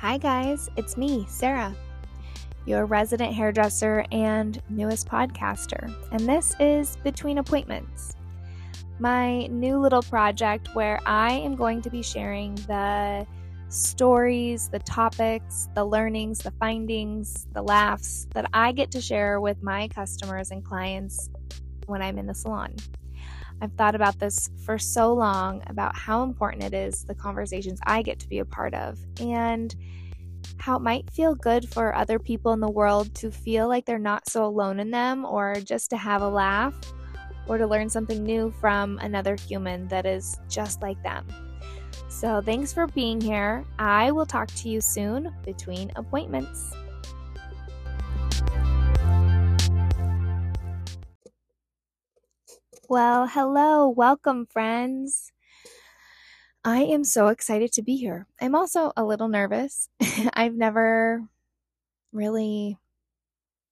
Hi, guys, it's me, Sarah, your resident hairdresser and newest podcaster, and this is Between Appointments, my new little project where I am going to be sharing the stories, the topics, the learnings, the findings, the laughs that I get to share with my customers and clients when I'm in the salon. I've thought about this for so long about how important it is the conversations I get to be a part of and how it might feel good for other people in the world to feel like they're not so alone in them or just to have a laugh or to learn something new from another human that is just like them. So, thanks for being here. I will talk to you soon between appointments. Well, hello, welcome, friends. I am so excited to be here. I'm also a little nervous. I've never really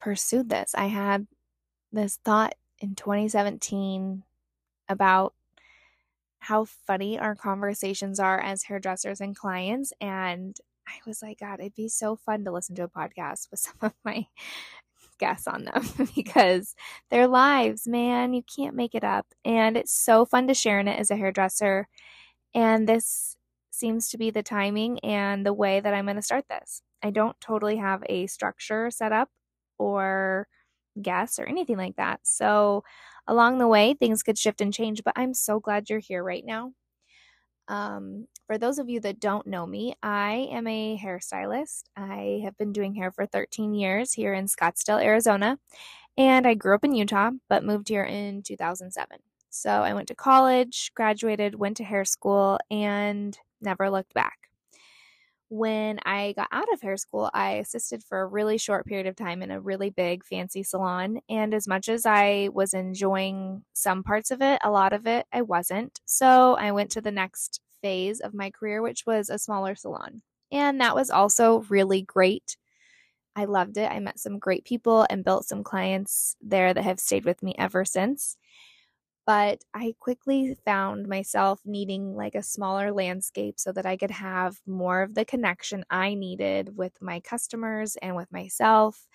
pursued this. I had this thought in 2017 about how funny our conversations are as hairdressers and clients. And I was like, God, it'd be so fun to listen to a podcast with some of my guests on them because their lives, man, you can't make it up. And it's so fun to share in it as a hairdresser. And this seems to be the timing and the way that I'm going to start this. I don't totally have a structure set up or guess or anything like that. So, along the way, things could shift and change, but I'm so glad you're here right now. Um, for those of you that don't know me, I am a hairstylist. I have been doing hair for 13 years here in Scottsdale, Arizona, and I grew up in Utah but moved here in 2007. So I went to college, graduated, went to hair school, and never looked back when I got out of hair school, I assisted for a really short period of time in a really big fancy salon. And as much as I was enjoying some parts of it, a lot of it I wasn't. So I went to the next phase of my career, which was a smaller salon. And that was also really great. I loved it. I met some great people and built some clients there that have stayed with me ever since but I quickly found myself needing like a smaller landscape so that I could have more of the connection I needed with my customers and with myself.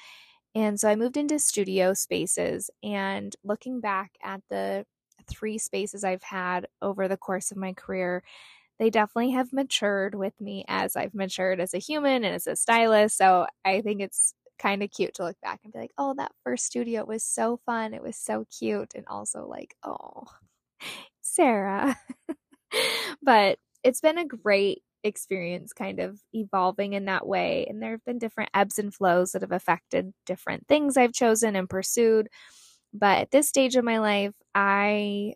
And so I moved into studio spaces and looking back at the three spaces I've had over the course of my career, they definitely have matured with me as I've matured as a human and as a stylist. So I think it's kind of cute to look back and be like, oh, that first studio was so fun. It was so cute. And also like, oh, Sarah. but it's been a great experience kind of evolving in that way. And there have been different ebbs and flows that have affected different things I've chosen and pursued. But at this stage of my life, I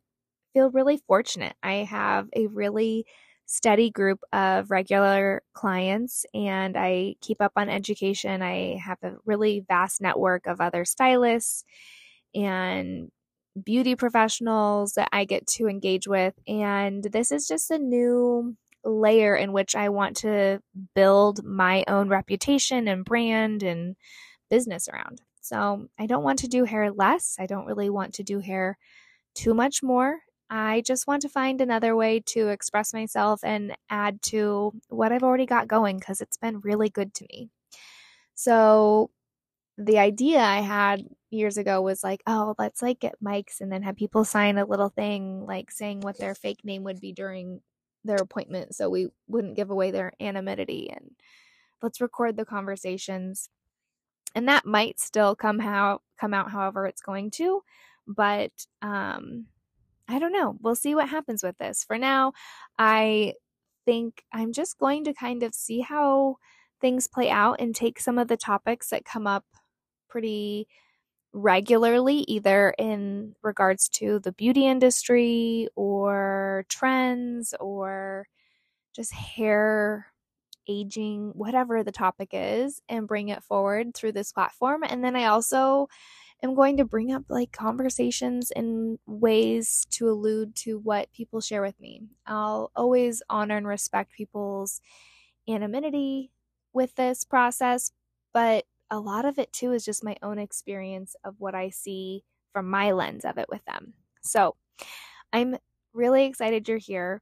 feel really fortunate. I have a really steady group of regular clients and I keep up on education. I have a really vast network of other stylists and beauty professionals that I get to engage with. And this is just a new layer in which I want to build my own reputation and brand and business around. So I don't want to do hair less. I don't really want to do hair too much more. I just want to find another way to express myself and add to what I've already got going because it's been really good to me. So, the idea I had years ago was like, oh, let's like get mics and then have people sign a little thing like saying what their fake name would be during their appointment so we wouldn't give away their anonymity and let's record the conversations. And that might still come how come out however it's going to, but um I don't know. We'll see what happens with this. For now, I think I'm just going to kind of see how things play out and take some of the topics that come up pretty regularly, either in regards to the beauty industry or trends or just hair aging, whatever the topic is, and bring it forward through this platform. And then I also am going to bring up like conversations and ways to allude to what people share with me. I'll always honor and respect people's anonymity with this process, but a lot of it too is just my own experience of what I see from my lens of it with them. So I'm really excited you're here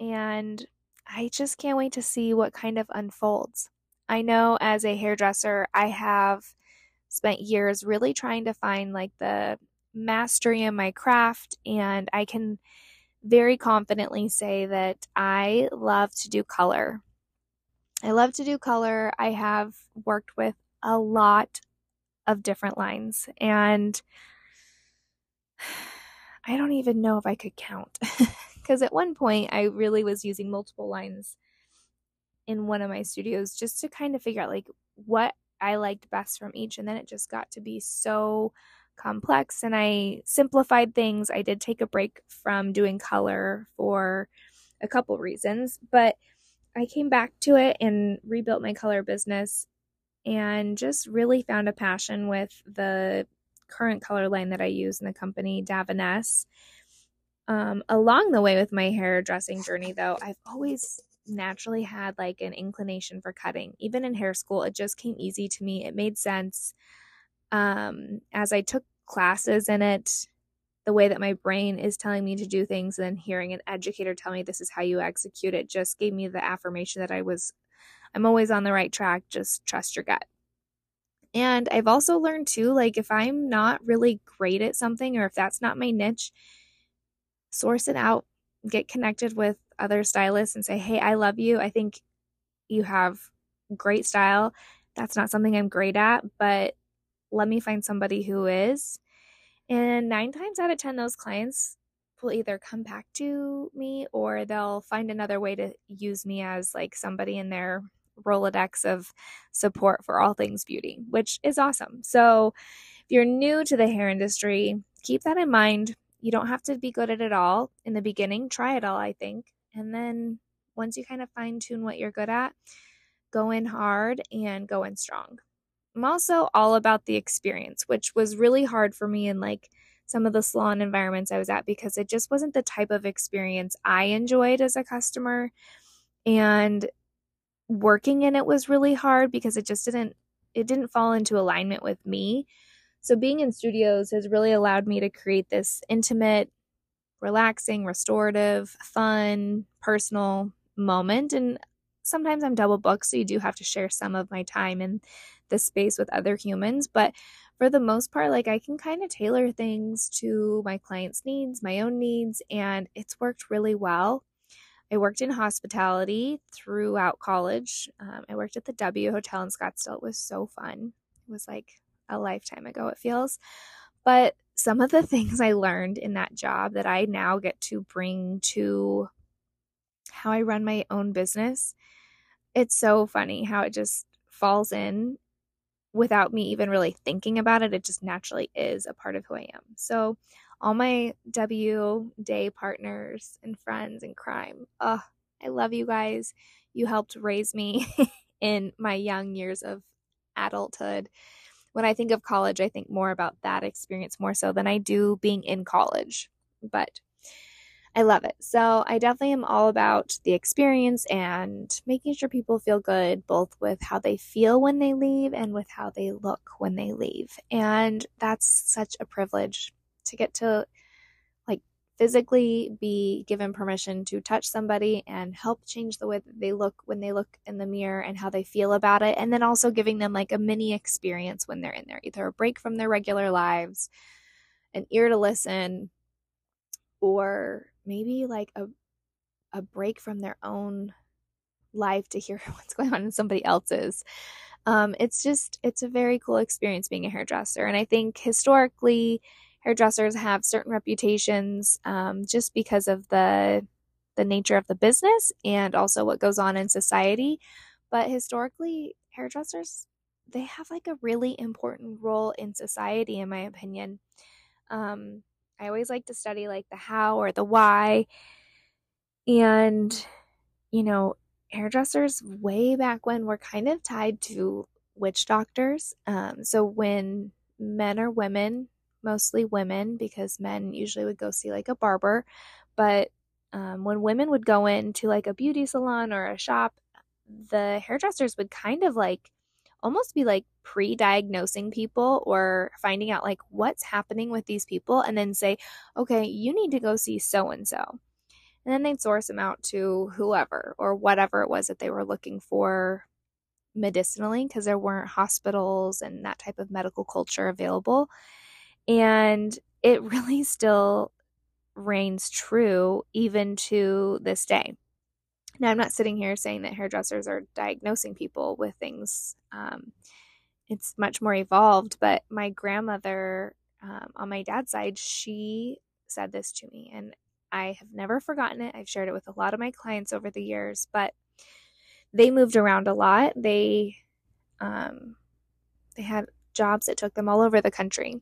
and I just can't wait to see what kind of unfolds. I know as a hairdresser, I have spent years really trying to find like the mastery in my craft, and I can very confidently say that I love to do color. I love to do color. I have worked with a lot of different lines, and I don't even know if I could count because at one point I really was using multiple lines in one of my studios just to kind of figure out like what I liked best from each. And then it just got to be so complex and I simplified things. I did take a break from doing color for a couple reasons, but I came back to it and rebuilt my color business and just really found a passion with the current color line that I use in the company, Davines. Um, along the way with my hairdressing journey, though, I've always naturally had like an inclination for cutting. Even in hair school, it just came easy to me. It made sense. Um, as I took classes in it, the way that my brain is telling me to do things and then hearing an educator tell me this is how you execute it just gave me the affirmation that I was I'm always on the right track, just trust your gut. And I've also learned too like if I'm not really great at something or if that's not my niche, source it out, get connected with other stylists and say, "Hey, I love you. I think you have great style. That's not something I'm great at, but let me find somebody who is." And 9 times out of 10 those clients will either come back to me or they'll find another way to use me as like somebody in their Rolodex of support for all things beauty, which is awesome. So, if you're new to the hair industry, keep that in mind. You don't have to be good at it all in the beginning. Try it all, I think. And then once you kind of fine tune what you're good at, go in hard and go in strong. I'm also all about the experience, which was really hard for me in like some of the salon environments I was at because it just wasn't the type of experience I enjoyed as a customer. And working in it was really hard because it just didn't it didn't fall into alignment with me. So being in studios has really allowed me to create this intimate relaxing, restorative, fun, personal moment. And sometimes I'm double booked, so you do have to share some of my time in the space with other humans. But for the most part, like I can kind of tailor things to my clients' needs, my own needs, and it's worked really well. I worked in hospitality throughout college. Um, I worked at the W Hotel in Scottsdale. It was so fun. It was like a lifetime ago, it feels. But some of the things I learned in that job that I now get to bring to how I run my own business, it's so funny how it just falls in without me even really thinking about it. It just naturally is a part of who I am. So, all my W day partners and friends in crime, oh, I love you guys. You helped raise me in my young years of adulthood when I think of college, I think more about that experience more so than I do being in college. But I love it. So I definitely am all about the experience and making sure people feel good, both with how they feel when they leave and with how they look when they leave. And that's such a privilege to get to physically be given permission to touch somebody and help change the way that they look when they look in the mirror and how they feel about it. And then also giving them like a mini experience when they're in there, either a break from their regular lives, an ear to listen, or maybe like a, a break from their own life to hear what's going on in somebody else's. Um, it's just, it's a very cool experience being a hairdresser. And I think historically, hairdressers have certain reputations um, just because of the the nature of the business and also what goes on in society. But historically, hairdressers they have like a really important role in society, in my opinion. Um, I always like to study like the how or the why, and you know, hairdressers way back when were kind of tied to witch doctors. Um, so when men or women mostly women because men usually would go see like a barber. But um, when women would go into like a beauty salon or a shop, the hairdressers would kind of like almost be like pre diagnosing people or finding out like what's happening with these people and then say, okay, you need to go see so and so. And then they'd source them out to whoever or whatever it was that they were looking for medicinally because there weren't hospitals and that type of medical culture available. And it really still reigns true even to this day. Now, I'm not sitting here saying that hairdressers are diagnosing people with things. Um, it's much more evolved, but my grandmother um, on my dad's side, she said this to me, and I have never forgotten it. I've shared it with a lot of my clients over the years, but they moved around a lot. They um, they had jobs that took them all over the country.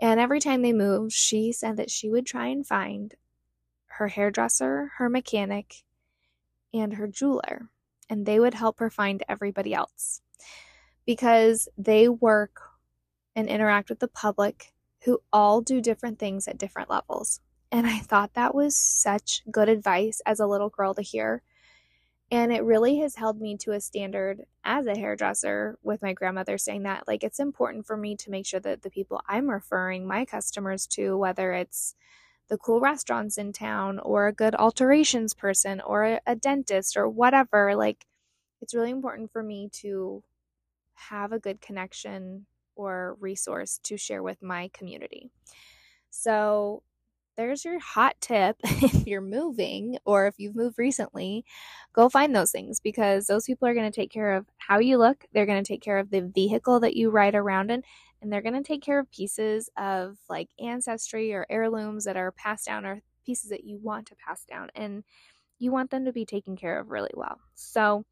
And every time they moved, she said that she would try and find her hairdresser, her mechanic, and her jeweler, and they would help her find everybody else because they work and interact with the public who all do different things at different levels. And I thought that was such good advice as a little girl to hear. And it really has held me to a standard as a hairdresser with my grandmother saying that, like, it's important for me to make sure that the people I'm referring my customers to, whether it's the cool restaurants in town or a good alterations person or a, a dentist or whatever, like, it's really important for me to have a good connection or resource to share with my community. So, there's your hot tip if you're moving or if you've moved recently, go find those things because those people are going to take care of how you look. They're going to take care of the vehicle that you ride around in, and they're going to take care of pieces of like ancestry or heirlooms that are passed down or pieces that you want to pass down. And you want them to be taken care of really well. So,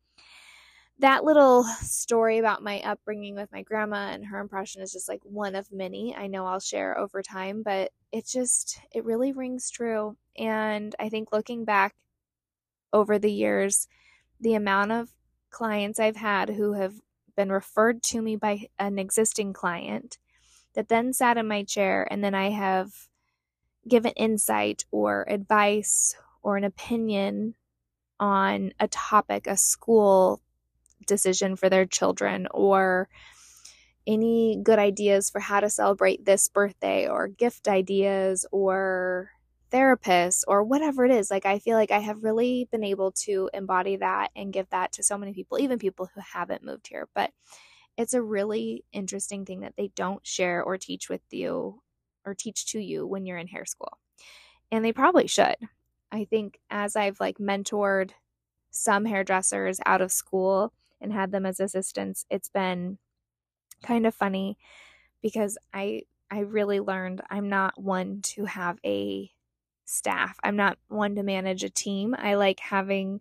that little story about my upbringing with my grandma and her impression is just like one of many I know I'll share over time, but it just, it really rings true. And I think looking back over the years, the amount of clients I've had who have been referred to me by an existing client that then sat in my chair and then I have given insight or advice or an opinion on a topic, a school decision for their children or any good ideas for how to celebrate this birthday or gift ideas or therapists or whatever it is. Like, I feel like I have really been able to embody that and give that to so many people, even people who haven't moved here. But it's a really interesting thing that they don't share or teach with you or teach to you when you're in hair school. And they probably should. I think as I've like mentored some hairdressers out of school, and had them as assistants, it's been kind of funny because I I really learned I'm not one to have a staff. I'm not one to manage a team. I like having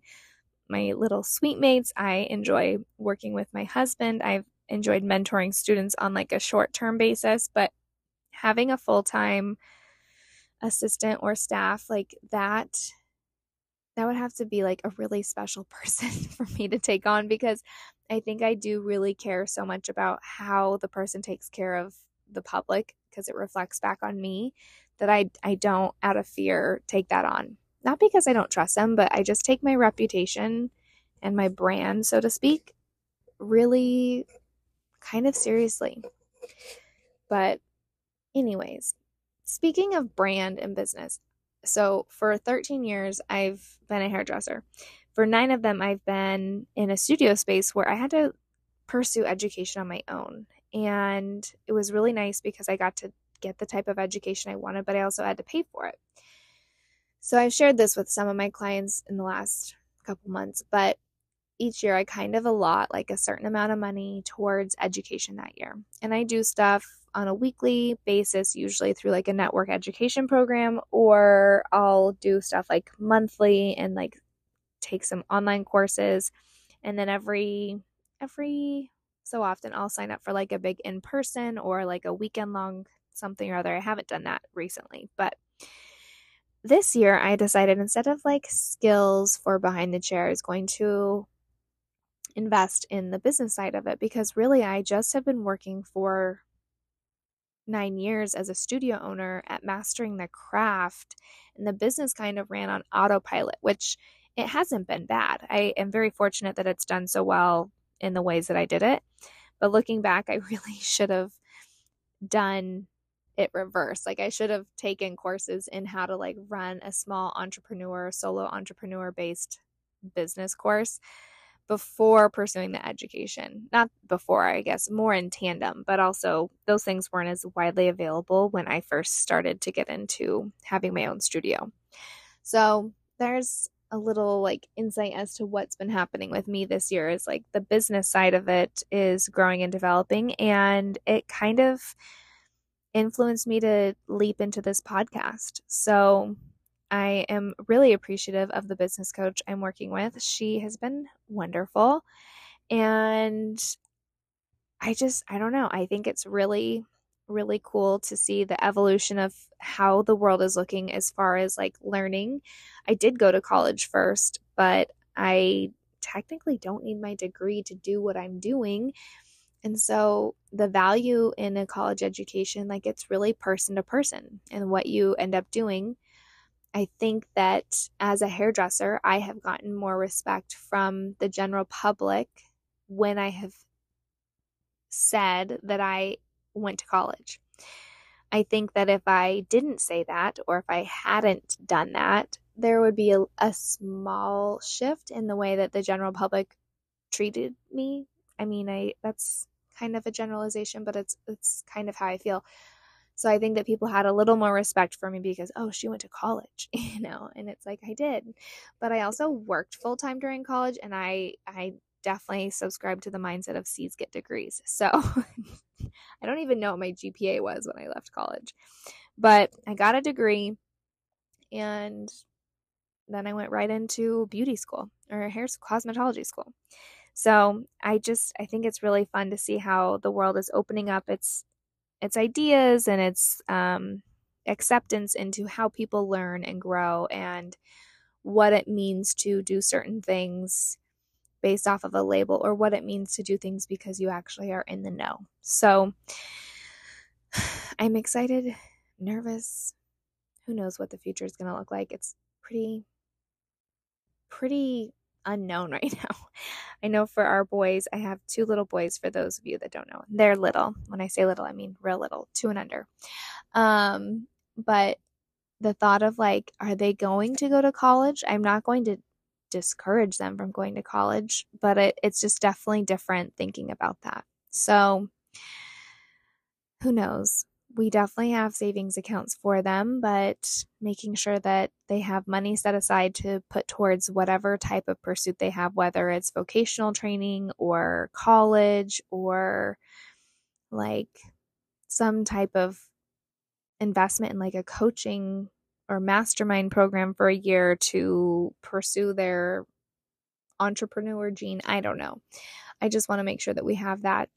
my little suite mates. I enjoy working with my husband. I've enjoyed mentoring students on like a short-term basis, but having a full-time assistant or staff like that that would have to be like a really special person for me to take on because I think I do really care so much about how the person takes care of the public because it reflects back on me that I I don't out of fear take that on. Not because I don't trust them, but I just take my reputation and my brand, so to speak, really kind of seriously. But anyways, speaking of brand and business, so for 13 years, I've been a hairdresser. For nine of them, I've been in a studio space where I had to pursue education on my own. And it was really nice because I got to get the type of education I wanted, but I also had to pay for it. So I've shared this with some of my clients in the last couple months, but each year I kind of allot like a certain amount of money towards education that year. And I do stuff on a weekly basis, usually through like a network education program, or I'll do stuff like monthly and like take some online courses. And then every, every so often I'll sign up for like a big in person or like a weekend long something or other. I haven't done that recently, but this year I decided instead of like skills for behind the chair, I was going to invest in the business side of it because really I just have been working for nine years as a studio owner at mastering the craft, and the business kind of ran on autopilot, which it hasn't been bad. I am very fortunate that it's done so well in the ways that I did it. But looking back, I really should have done it reverse. Like I should have taken courses in how to like run a small entrepreneur, solo entrepreneur based business course. Before pursuing the education. Not before, I guess, more in tandem, but also those things weren't as widely available when I first started to get into having my own studio. So there's a little like insight as to what's been happening with me this year is like the business side of it is growing and developing and it kind of influenced me to leap into this podcast. So I am really appreciative of the business coach I'm working with. She has been wonderful. And I just, I don't know. I think it's really, really cool to see the evolution of how the world is looking as far as like learning. I did go to college first, but I technically don't need my degree to do what I'm doing. And so the value in a college education, like it's really person to person and what you end up doing I think that as a hairdresser, I have gotten more respect from the general public when I have said that I went to college. I think that if I didn't say that, or if I hadn't done that, there would be a, a, small shift in the way that the general public treated me. I mean, I that's kind of a generalization, but it's it's kind of how I feel. So I think that people had a little more respect for me because, oh, she went to college, you know, and it's like I did. But I also worked full time during college and I I definitely subscribe to the mindset of C's get degrees. So I don't even know what my GPA was when I left college. But I got a degree and then I went right into beauty school or hair cosmetology school. So I just I think it's really fun to see how the world is opening up its its ideas and its um, acceptance into how people learn and grow and what it means to do certain things based off of a label or what it means to do things because you actually are in the know. So I'm excited, nervous. Who knows what the future is going to look like? It's pretty pretty unknown right now. I know for our boys, I have two little boys for those of you that don't know. They're little. When I say little, I mean real little, two and under. Um, but the thought of like, are they going to go to college? I'm not going to discourage them from going to college, but it, it's just definitely different thinking about that. So, who knows? We definitely have savings accounts for them, but making sure that they have money set aside to put towards whatever type of pursuit they have, whether it's vocational training or college or like some type of investment in like a coaching or mastermind program for a year to pursue their entrepreneur gene. I don't know. I just want to make sure that we have that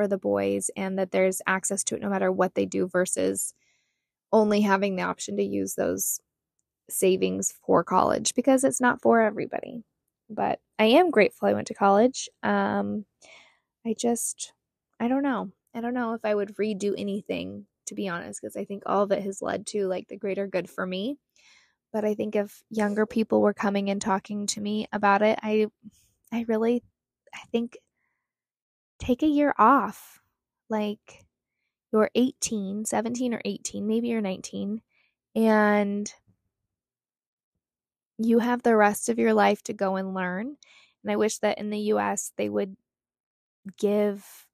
for the boys and that there's access to it no matter what they do versus only having the option to use those savings for college because it's not for everybody. But I am grateful I went to college. Um, I just, I don't know. I don't know if I would redo anything, to be honest, because I think all of it has led to like the greater good for me. But I think if younger people were coming and talking to me about it, I, I really, I think take a year off. Like you're 18, 17 or 18, maybe you're 19, and you have the rest of your life to go and learn. And I wish that in the US they would give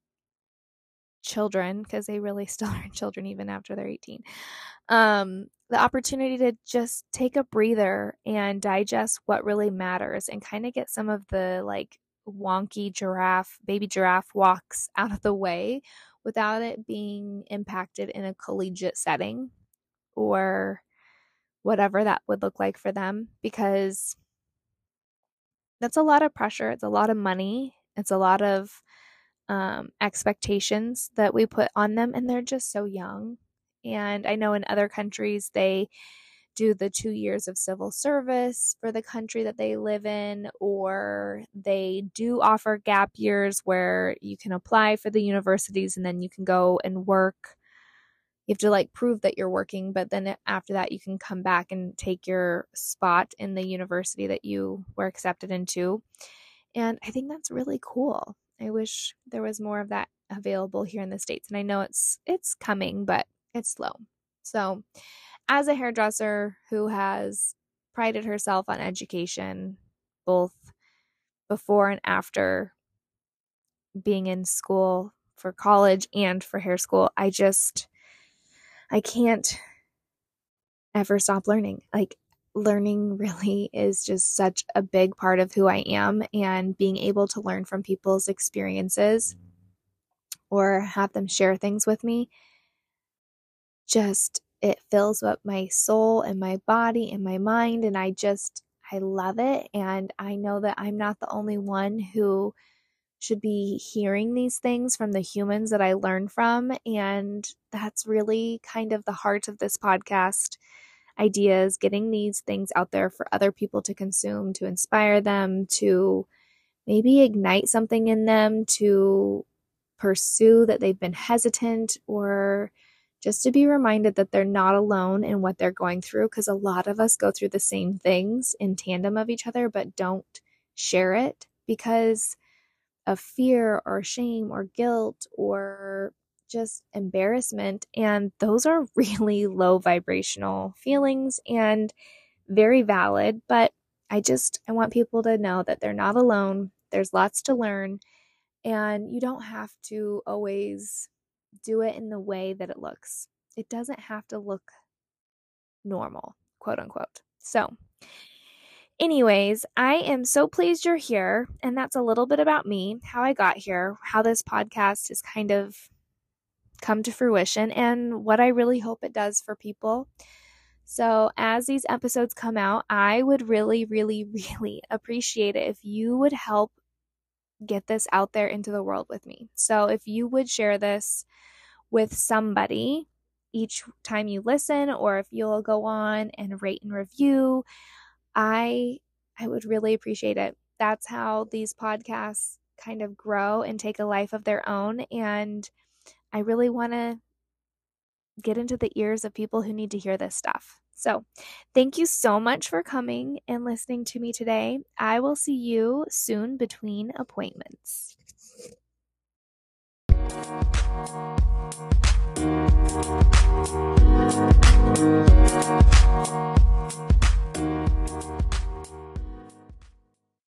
children, because they really still are children even after they're 18, um, the opportunity to just take a breather and digest what really matters and kind of get some of the like wonky giraffe, baby giraffe walks out of the way without it being impacted in a collegiate setting or whatever that would look like for them because that's a lot of pressure. It's a lot of money. It's a lot of um, expectations that we put on them, and they're just so young. And I know in other countries, they do the two years of civil service for the country that they live in, or they do offer gap years where you can apply for the universities and then you can go and work. You have to like prove that you're working, but then after that, you can come back and take your spot in the university that you were accepted into. And I think that's really cool. I wish there was more of that available here in the states and I know it's it's coming but it's slow. So as a hairdresser who has prided herself on education, both before and after being in school for college and for hair school. I just, I can't ever stop learning. Like, learning really is just such a big part of who I am, and being able to learn from people's experiences or have them share things with me just it fills up my soul and my body and my mind and I just I love it and I know that I'm not the only one who should be hearing these things from the humans that I learn from and that's really kind of the heart of this podcast. Ideas getting these things out there for other people to consume to inspire them to maybe ignite something in them to pursue that they've been hesitant or just to be reminded that they're not alone in what they're going through because a lot of us go through the same things in tandem of each other but don't share it because of fear or shame or guilt or just embarrassment. And those are really low vibrational feelings and very valid but I just I want people to know that they're not alone. There's lots to learn and you don't have to always do it in the way that it looks. It doesn't have to look normal, quote unquote. So, anyways, I am so pleased you're here. And that's a little bit about me, how I got here, how this podcast has kind of come to fruition, and what I really hope it does for people. So, as these episodes come out, I would really, really, really appreciate it if you would help get this out there into the world with me. So, if you would share this with somebody each time you listen or if you'll go on and rate and review. I i would really appreciate it. That's how these podcasts kind of grow and take a life of their own and i really want to get into the ears of people who need to hear this stuff. So thank you so much for coming and listening to me today. I will see you soon between appointments Thank you.